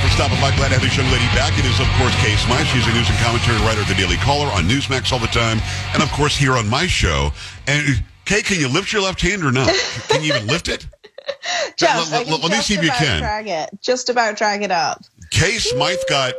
for stopping by. Glad to have this young lady back. It is, of course, Kay Smythe. She's a news and commentary writer at the Daily Caller on Newsmax all the time. And, of course, here on my show. And, Kay, can you lift your left hand or not? Can you even lift it? Just, let- I can let- let me see if you can. Drag it. Just about drag it up. Kay Smythe got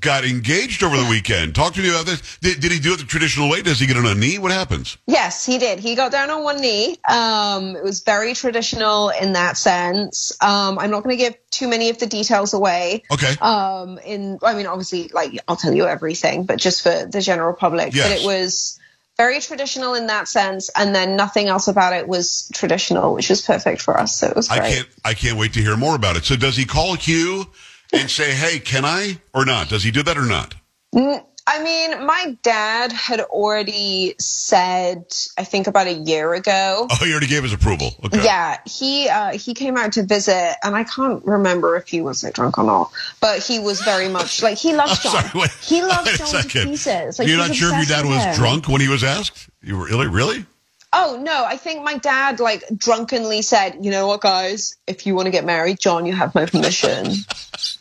got engaged over the weekend. Talk to me about this. Did, did he do it the traditional way? Does he get on a knee? What happens? Yes, he did. He got down on one knee. Um, it was very traditional in that sense. Um, I'm not going to give too many of the details away. Okay. Um, in, I mean, obviously, like I'll tell you everything, but just for the general public. Yes. But it was very traditional in that sense, and then nothing else about it was traditional, which was perfect for us. So it was great. I can't I can't wait to hear more about it. So does he call Hugh and say, "Hey, can I?" or not? Does he do that or not? I mean, my dad had already said, I think about a year ago. Oh, he already gave his approval. Okay. Yeah, he uh, he came out to visit, and I can't remember if he was like, drunk or not, but he was very much like he loves John. sorry, wait, he loves John to pieces. Like, You're not sure if your dad was him. drunk when he was asked? You were really, really? Oh no, I think my dad like drunkenly said, "You know what, guys? If you want to get married, John, you have my permission."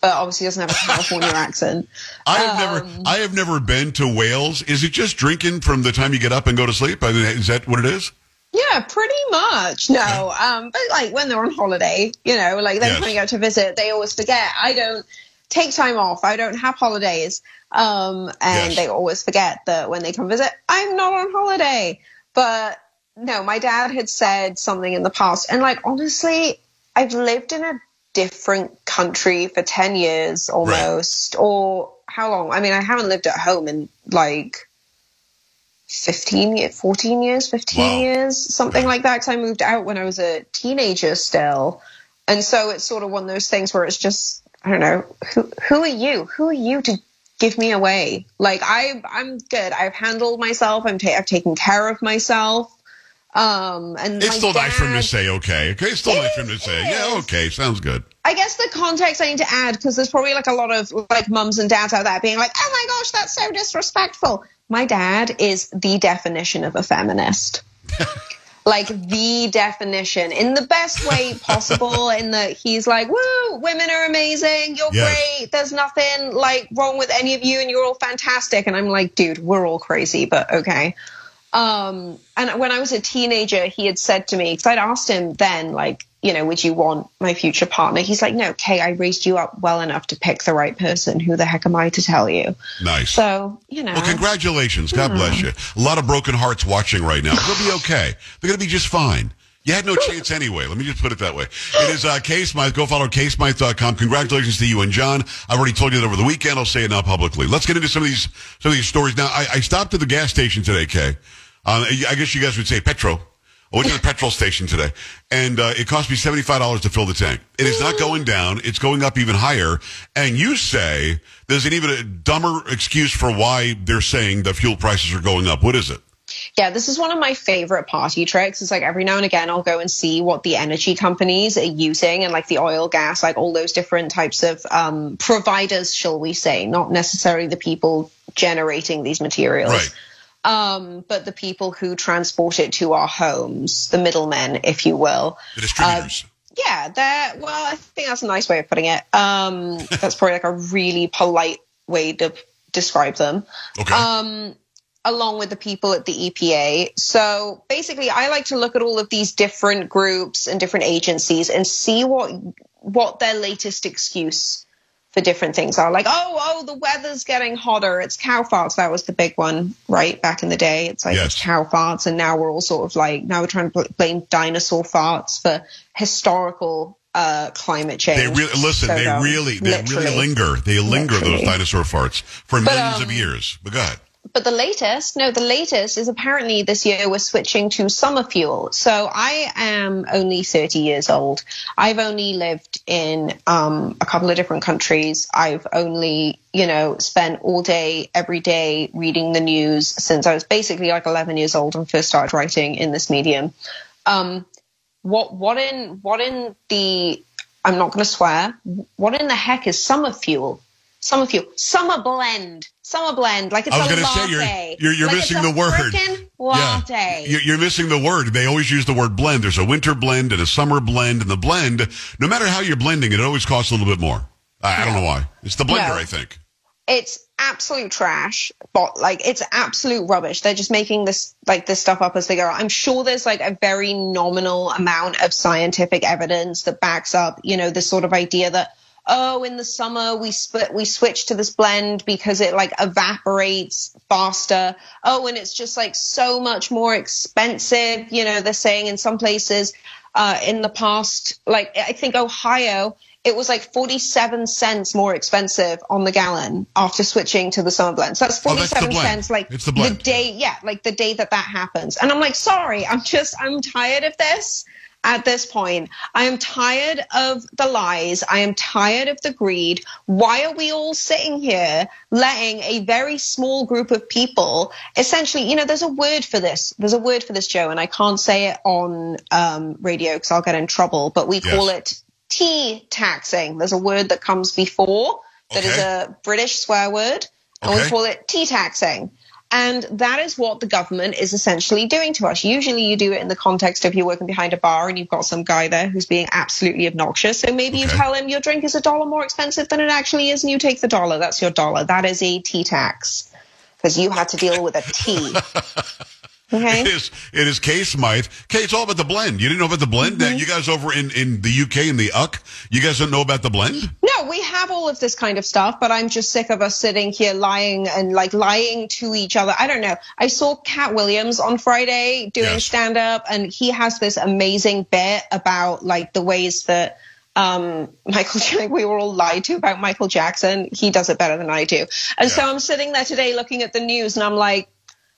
but obviously, he doesn't have a California accent. I have Um, never, I have never been to Wales. Is it just drinking from the time you get up and go to sleep? I mean, is that what it is? Yeah, pretty much. No, um, but like when they're on holiday, you know, like they're Yes. coming out to visit, they always forget. I don't take time off. I don't have holidays. Um, and Yes. they always forget that when they come visit, I'm not on holiday. But no, my dad had said something in the past, and like honestly, I've lived in a different country for ten years almost, or how long? I mean, I haven't lived at home in like 15 years, 14 years, 15 Wow. years, something Right. like that. Because I moved out when I was a teenager still. And so it's sort of one of those things where it's just, I don't know, who, who are you? Who are you to give me away? Like I, I'm good. I've handled myself. I'm ta- I've taken care of myself. Um, and It's still nice for him to say, okay. Okay, it's still It nice for him to say, yeah, okay, sounds good. I guess the context I need to add because there's probably like a lot of like mums and dads out there being like, "Oh my gosh, that's so disrespectful." My dad is the definition of a feminist. like the definition in the best way possible in that he's like, "Woo, women are amazing. You're Yes. great. There's nothing like wrong with any of you and you're all fantastic." And I'm like, "Dude, we're all crazy, but okay." Um, and when I was a teenager, he had said to me, because I'd asked him then, like, you know, would you want my future partner? He's like, no, Kay, I raised you up well enough to pick the right person. Who the heck am I to tell you? Nice. So, you know. Well, congratulations. God bless you. A lot of broken hearts watching right now. They'll be okay. They're going to be just fine. You had no chance anyway. Let me just put it that way. It is uh, Kay Smythe. Go follow ksmythe.com. Congratulations to you and John. I've already told you that over the weekend. I'll say it now publicly. Let's get into some of these some of these stories now. I, I stopped at the gas station today, Kay. Um, I guess you guys would say petrol. I went to the petrol station today, and uh, it cost me seventy five dollars to fill the tank. It is not going down; it's going up even higher. And you say there's an even a dumber excuse for why they're saying the fuel prices are going up. What is it? Yeah, this is one of my favorite party tricks. It's like every now and again I'll go and see what the energy companies are using and like the oil, gas, like all those different types of um, providers, shall we say, not necessarily the people generating these materials. Right. Um, but the people who transport it to our homes, the middlemen, if you will. The distributors. Yeah, that. Well, I think that's a nice way of putting it. Um, that's probably like a really polite way to describe them. okay. Um, along with the people at the EPA. So basically, I like to look at all of these different groups and different agencies and see what what their latest excuse for different things are. Like, oh, oh, the weather's getting hotter. It's cow farts. That was the big one, right? Back in the day, it's like Yes. cow farts, and now we're all sort of like now we're trying to blame dinosaur farts for historical uh, climate change. They really listen. So they really, they Literally. really linger. They linger those dinosaur farts for millions um, of years. But go ahead. But the latest, no, the latest is apparently this year we're switching to summer fuel. So I am only 30 years old. I've only lived in um, a couple of different countries. I've only, you know, spent all day, every day reading the news since I was basically like 11 years old and first started writing in this medium. Um, what, what in, what in the, I'm not going to swear, what in the heck is summer fuel? Summer fuel, summer blend, summer blend. Like it's I was a going to say you're you're, you're Like missing it's a the word. frickin' latte. You're, you're missing the word. They always use the word blend. There's a winter blend and a summer blend, and the blend, no matter how you're blending it, it always costs a little bit more. I, I don't know why. It's the blender, No. I think. It's absolute trash, but like it's absolute rubbish. They're just making this like this stuff up as they go. I'm sure there's like a very nominal amount of scientific evidence that backs up, you know, this sort of idea that oh, in the summer we split we switch to this blend because it like evaporates faster. Oh, and it's just like so much more expensive. You know, they're saying in some places uh, in the past, like I think Ohio, it was like 47 cents more expensive on the gallon after switching to the summer blend. So that's Oh, that's 47 cents like It's the blend. day, yeah, like the day that that happens. And I'm like, sorry, I'm just, I'm tired of this at this point. I am tired of the lies. I am tired of the greed. Why are we all sitting here letting a very small group of people essentially, you know, there's a word for this. There's a word for this, Joe, and I can't say it on um, radio because I'll get in trouble, but we call it tea taxing. There's a word that comes before that is Okay. a British swear word, and we call it tea taxing. And that is what the government is essentially doing to us. Usually you do it in the context of you're working behind a bar and you've got some guy there who's being absolutely obnoxious. So maybe you tell him your drink is a dollar more expensive than it actually is and you take the dollar. That's your dollar. That is a tea tax because you had to deal with a tea. Okay. It is. It is Kay Smythe. Kay, it's all about the blend. You didn't know about the blend? Mm-hmm. You guys over in, in the UK in the UC, you guys don't know about the blend? No, we have all of this kind of stuff, but I'm just sick of us sitting here lying and like lying to each other. I don't know. I saw Katt Williams on Friday doing Yes. stand up and he has this amazing bit about like the ways that um Michael we were all lied to about Michael Jackson. He does it better than I do. And so I'm sitting there today looking at the news and I'm like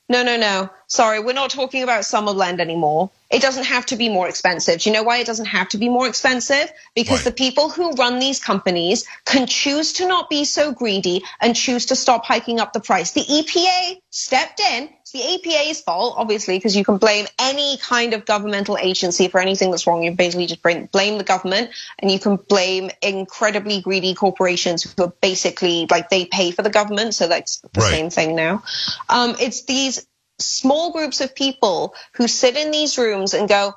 no, no, no. Sorry, we're not talking about summer blend anymore. It doesn't have to be more expensive. Do you know why it doesn't have to be more expensive? Because Why? the people who run these companies can choose to not be so greedy and choose to stop hiking up the price. The EPA stepped in. It's the EPA's fault, obviously, because you can blame any kind of governmental agency for anything that's wrong. You basically just blame blame the government and you can blame incredibly greedy corporations who are basically like they pay for the government. So that's the Right. same thing now. Um, it's these small groups of people who sit in these rooms and go,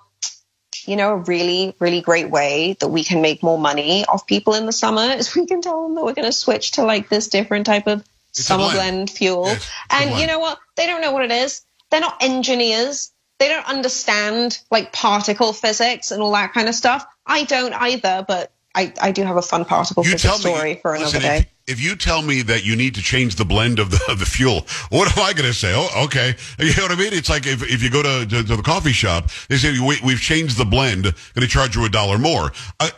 you know, a really, really great way that we can make more money off people in the summer is we can tell them that we're going to switch to like this different type of a summer blend. fuel. And you know what? They don't know what it is. They're not engineers. They don't understand like particle physics and all that kind of stuff. I don't either, but I, I do have a fun particle You physics tell me. story for another listen, day. If, if you tell me that you need to change the blend of the of the fuel, what am I going to say? Oh, okay. You know what I mean? It's like if, if you go to, to, to the coffee shop, they say we, we've changed the blend, going to charge you a dollar more. I,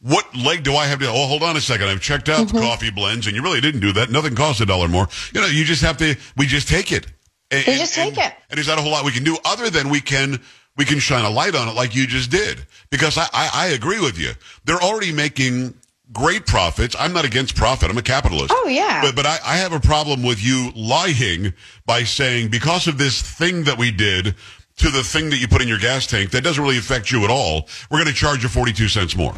what leg do I have to? Oh, hold on a second. I've checked out Mm-hmm. the coffee blends, and you really didn't do that. Nothing costs a dollar more. You know, you just have to. We just take it. And, We just and- take it. And there's not a whole lot we can do other than we can we can shine a light on it like you just did. Because I, I, I agree with you. They're already making great profits. I'm not against profit. I'm a capitalist. Oh, yeah. But but I, I have a problem with you lying by saying because of this thing that we did to the thing that you put in your gas tank that doesn't really affect you at all, we're going to charge you 42 cents more.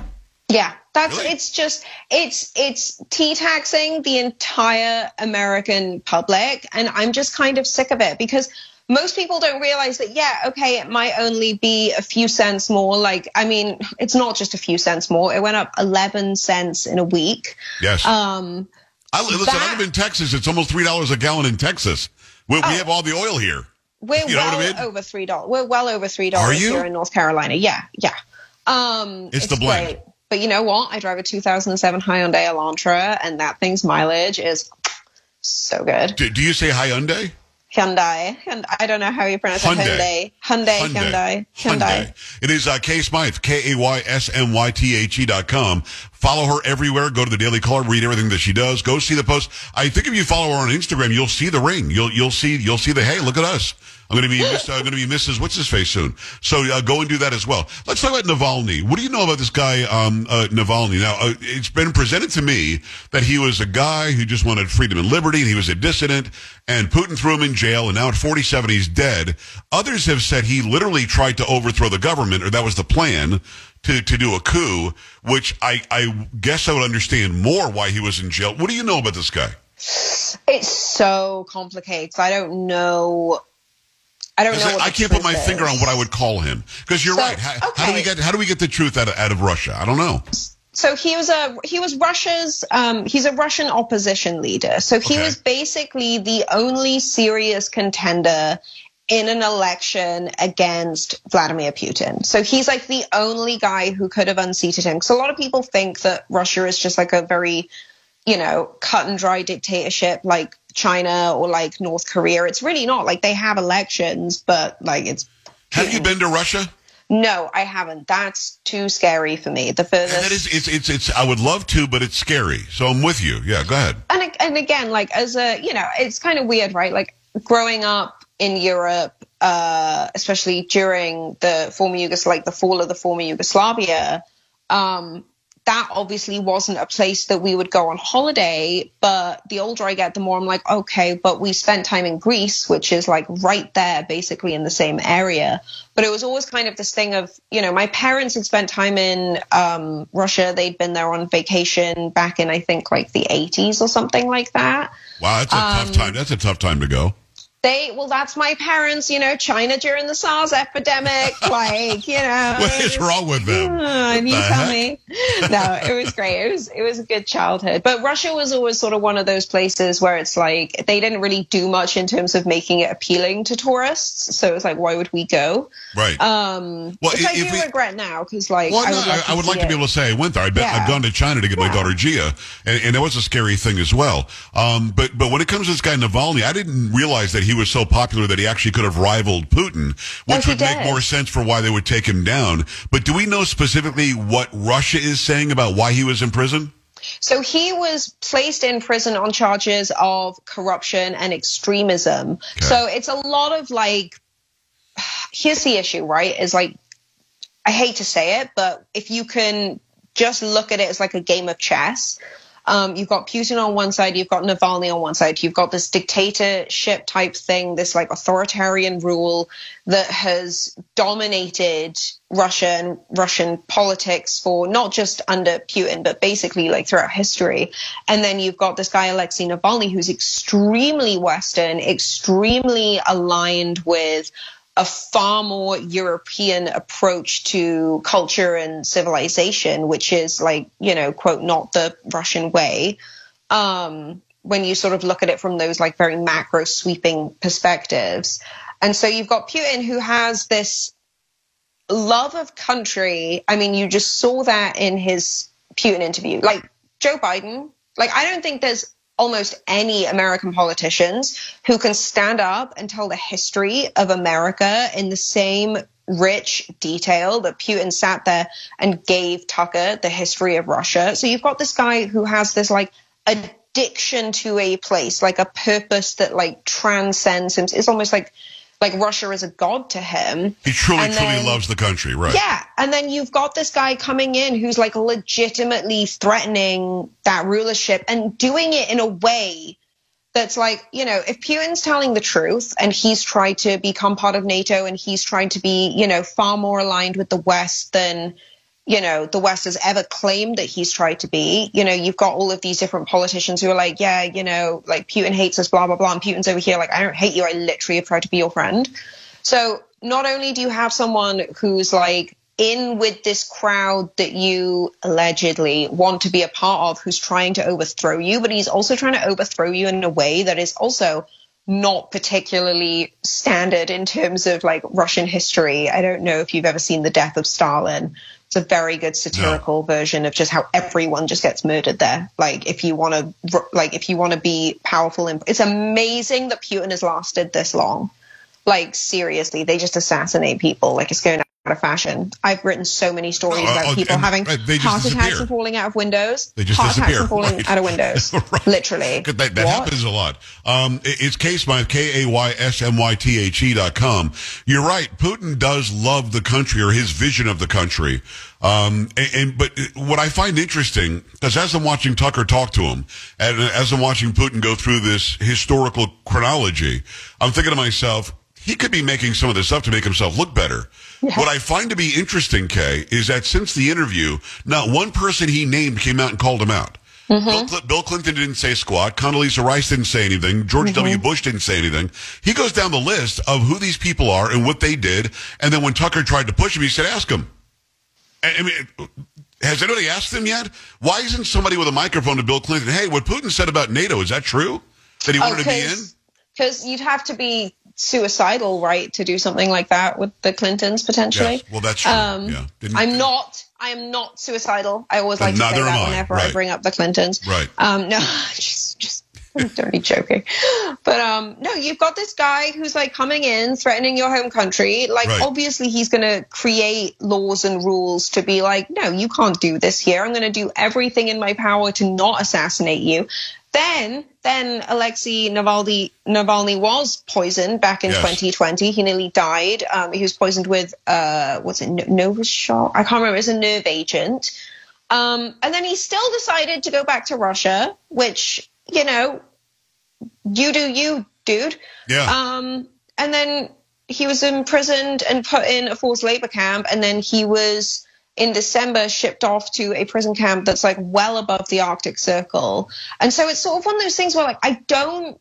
Yeah, that's Really? it's just it's it's tea taxing the entire American public, and I'm just kind of sick of it because most people don't realize that. Yeah, okay, it might only be a few cents more. Like, I mean, it's not just a few cents more. It went up 11 cents in a week. Yes. Um, I, listen, that- I live in Texas. It's almost $3 a gallon in Texas. We, we Oh. have all the oil here. we're You know what well I mean? over three dollars. We're well over 3 Are dollars you? here in North Carolina. Yeah, yeah. Um, It's the blend. great. But you know what? I drive a 2007 Hyundai Elantra, and that thing's mileage is so good. Do, do you say Hyundai? Hyundai. And I don't know how you pronounce it. Hyundai. Hyundai. Hyundai, Hyundai, Hyundai. It is uh, Kay Smythe, K A Y S M Y T H E dot com. Follow her everywhere. Go to the Daily Caller, read everything that she does. Go see the post. I think if you follow her on Instagram, you'll see the ring. You'll you'll see you'll see the hey, look at us. I'm going to be Miss, uh, going to be Mrs. What's his face soon. So uh, go and do that as well. Let's talk about Navalny. What do you know about this guy um, uh, Navalny? Now uh, it's been presented to me that he was a guy who just wanted freedom and liberty, and he was a dissident, and Putin threw him in jail, and now at 47 he's dead. Others have said he literally tried to overthrow the government, or that was the plan to, to do a coup, which I, I guess I would understand more why he was in jail. What do you know about this guy? It's so complicated. I don't know I don't know. I, I can't put my is. finger on what I would call him because you're so, right. How, okay. how, do we get how do we get the truth out of, out of Russia? I don't know. So he was a he was Russia's um, he's a Russian opposition leader. So he okay. was basically the only serious contender in an election against Vladimir Putin. So he's like the only guy who could have unseated him. Because a lot of people think that Russia is just like a very, you know, cut and dry dictatorship, like China or like North Korea. It's really not like they have elections, but like it's. Have you been to Russia? No, I haven't. That's too scary for me. The furthest. And that is, it's, it's, it's, I would love to, but it's scary. So I'm with you. Yeah, go ahead. And, and again, like as a, you know, it's kind of weird, right? Like growing up in Europe, uh, especially during the former Yugoslavia, like the fall of the former Yugoslavia, um, that obviously wasn't a place that we would go on holiday. But the older I get, the more I'm like, okay, but we spent time in Greece, which is like right there, basically in the same area. But it was always kind of this thing of, you know, my parents had spent time in um, Russia. They'd been there on vacation back in, I think, like the 80s or something like that. Wow, that's a um, tough time. That's a tough time to go they well that's my parents you know china during the sars epidemic like you know. What is wrong with them? Uh, you tell heck? me. No it was great. It was it was a good childhood. But russia was always sort of one of those places where it's like they didn't really do much in terms of making it appealing to tourists. So it's like why would we go? Right. Um well, which i do we, regret now because like well, i would, no, like, I, I would like to be able to say i went there. I bet yeah. i've gone to china to get yeah. my daughter gia and, and it was a scary thing as well. Um but but when it comes to this guy navalny i didn't realize that he he was so popular that he actually could have rivaled Putin, which would make more sense for why they would take him down. But do we know specifically what Russia is saying about why he was in prison? So he was placed in prison on charges of corruption and extremism. Okay. So it's a lot of like, here's the issue, right? Is like, I hate to say it, but if you can just look at it as like a game of chess, um, you've got Putin on one side, you've got Navalny on one side, you've got this dictatorship type thing, this like authoritarian rule that has dominated Russia and Russian politics for not just under Putin, but basically like throughout history. And then you've got this guy, Alexei Navalny, who's extremely Western, extremely aligned with a far more European approach to culture and civilization, which is like, you know, quote, not the Russian way. Um, when you sort of look at it from those like very macro sweeping perspectives. And so you've got Putin who has this love of country. I mean, you just saw that in his Putin interview. Like Joe Biden, like I don't think there's almost any American politicians who can stand up and tell the history of America in the same rich detail that Putin sat there and gave Tucker the history of Russia. So you've got this guy who has this like addiction to a place, like a purpose that like transcends him. It's almost like like Russia is a god to him. He truly, and truly then, loves the country, right? Yeah. And then you've got this guy coming in who's like legitimately threatening that rulership and doing it in a way that's like, you know, if Putin's telling the truth and he's tried to become part of NATO and he's trying to be, you know, far more aligned with the West than you know, the West has ever claimed that he's tried to be. You know, you've got all of these different politicians who are like, yeah, you know, like Putin hates us, blah, blah, blah. And Putin's over here like, I don't hate you. I literally have tried to be your friend. So not only do you have someone who's like in with this crowd that you allegedly want to be a part of who's trying to overthrow you, but he's also trying to overthrow you in a way that is also not particularly standard in terms of like Russian history. I don't know if you've ever seen The Death of Stalin, it's a very good satirical version of just how everyone just gets murdered there. Like if you want to, like if you want to be powerful, it's amazing that Putin has lasted this long. Like seriously, they just assassinate people. Like it's going out of fashion. I've written so many stories Oh, about oh, people and- having right, they just heart attacks and falling out of windows. They just heart attacks disappear. and falling right. out of windows. Right. Literally. That, that happens a lot. Um, it- it's K-Smythe, K-A-Y-S-M-Y-T-H-E dot com. You're right. Putin does love the country or his vision of the country. Um, and, and but what I find interesting, because as I'm watching Tucker talk to him, and as I'm watching Putin go through this historical chronology, I'm thinking to myself, he could be making some of this up to make himself look better. What I find to be interesting, Kay, is that since the interview, not one person he named came out and called him out. Mm-hmm. Bill, Cl- Bill Clinton didn't say squat. Condoleezza Rice didn't say anything. George mm-hmm. W. Bush didn't say anything. He goes down the list of who these people are and what they did. And then when Tucker tried to push him, he said, ask him. I I mean, has anybody asked him yet? Why isn't somebody with a microphone to Bill Clinton? Hey, what Putin said about NATO, is that true? That he wanted to be oh, in? Because you'd have to be suicidal, right, to do something like that with the Clintons potentially. Yes. Well, that's true. Um, yeah. I'm not. I am not suicidal. I always like to say that I. whenever Right. I bring up the Clintons. Right. Um, no, just just I'm dirty joking. But um, no, you've got this guy who's like coming in, threatening your home country. Like Right. obviously he's going to create laws and rules to be like, no, you can't do this here. I'm going to do everything in my power to not assassinate you. Then, then Alexei Navalny, Navalny was poisoned back in Yes. 2020. He nearly died. Um, he was poisoned with, uh, what's it, No- Novichok? I can't remember. It's a nerve agent. Um, and then he still decided to go back to Russia, which, you know, you do you, dude. Yeah. Um, and then he was imprisoned and put in a forced labor camp, and then he was in December shipped off to a prison camp that's like well above the Arctic Circle. And so it's sort of one of those things where like I don't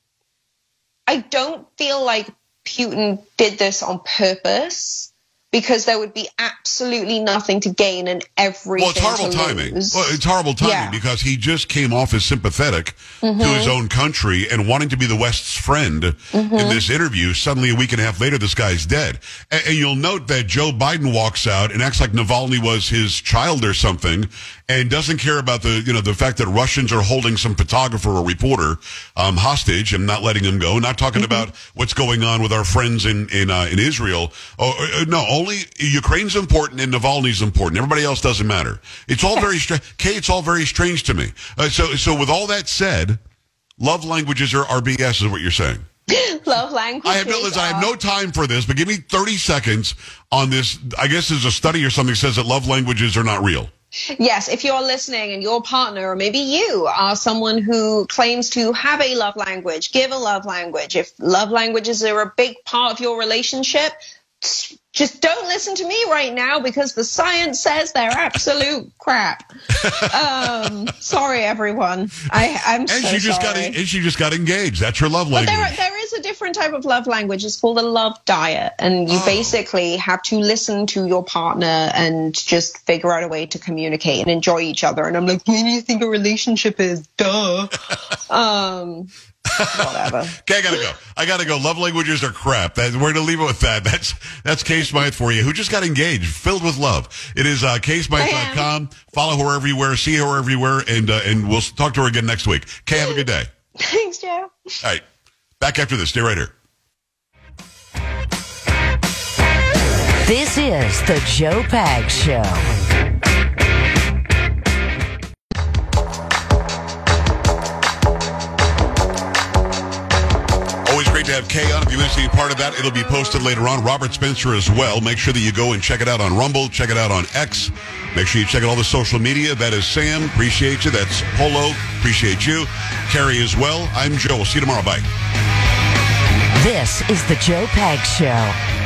I don't feel like Putin did this on purpose because there would be absolutely nothing to gain and everything Well, it's horrible timing. Well, it's horrible timing Yeah. Mm-hmm. because he just came off as sympathetic to his own country and wanting to be the West's friend Mm-hmm. in this interview. Suddenly, a week and a half later, this guy's dead. And, and you'll note that Joe Biden walks out and acts like Navalny was his child or something, and doesn't care about the you know the fact that Russians are holding some photographer or reporter um, hostage and not letting him go. Not talking Mm-hmm. about what's going on with our friends in in uh, in Israel. Oh, uh, no, only Ukraine's important and Navalny's important. Everybody else doesn't matter. It's all very strange. Kay, it's all very strange to me. Uh, so so with all that said, love languages are, RBS is what you're saying. Love language. I have no I have no time for this, but give me 30 seconds on this. I guess there's a study or something that says that love languages are not real. Yes, if you're listening and your partner or maybe you are someone who claims to have a love language, give a love language. If love languages are a big part of your relationship, just don't listen to me right now because the science says they're absolute crap. Um, sorry, everyone. I, I'm And so she just got and she just got engaged. That's her love But language. there, there is a different type of love language. It's called a love diet. And Oh. you basically have to listen to your partner and just figure out a way to communicate and enjoy each other. And I'm like, what do you think a relationship is? Duh. um, whatever. Okay, I gotta go. I gotta go. Love languages are crap. That, we're gonna leave it with that. That's that's Kay Smythe for you, who just got engaged, filled with love. It is uh, ksmythe.com. Follow her everywhere, see her everywhere, and uh, and we'll talk to her again next week. Kay, have a good day. Thanks, Joe. All right, back after this. Stay right here. This is the Joe Pag Show. To have Kay on. If you missed any part of that, it'll be posted later on. Robert Spencer as well. Make sure that you go and check it out on Rumble. Check it out on X. Make sure you check out all the social media. That is Sam. Appreciate you. That's Polo. Appreciate you. Carrie as well. I'm Joe. We'll see you tomorrow. Bye. This is the Joe Pag Show.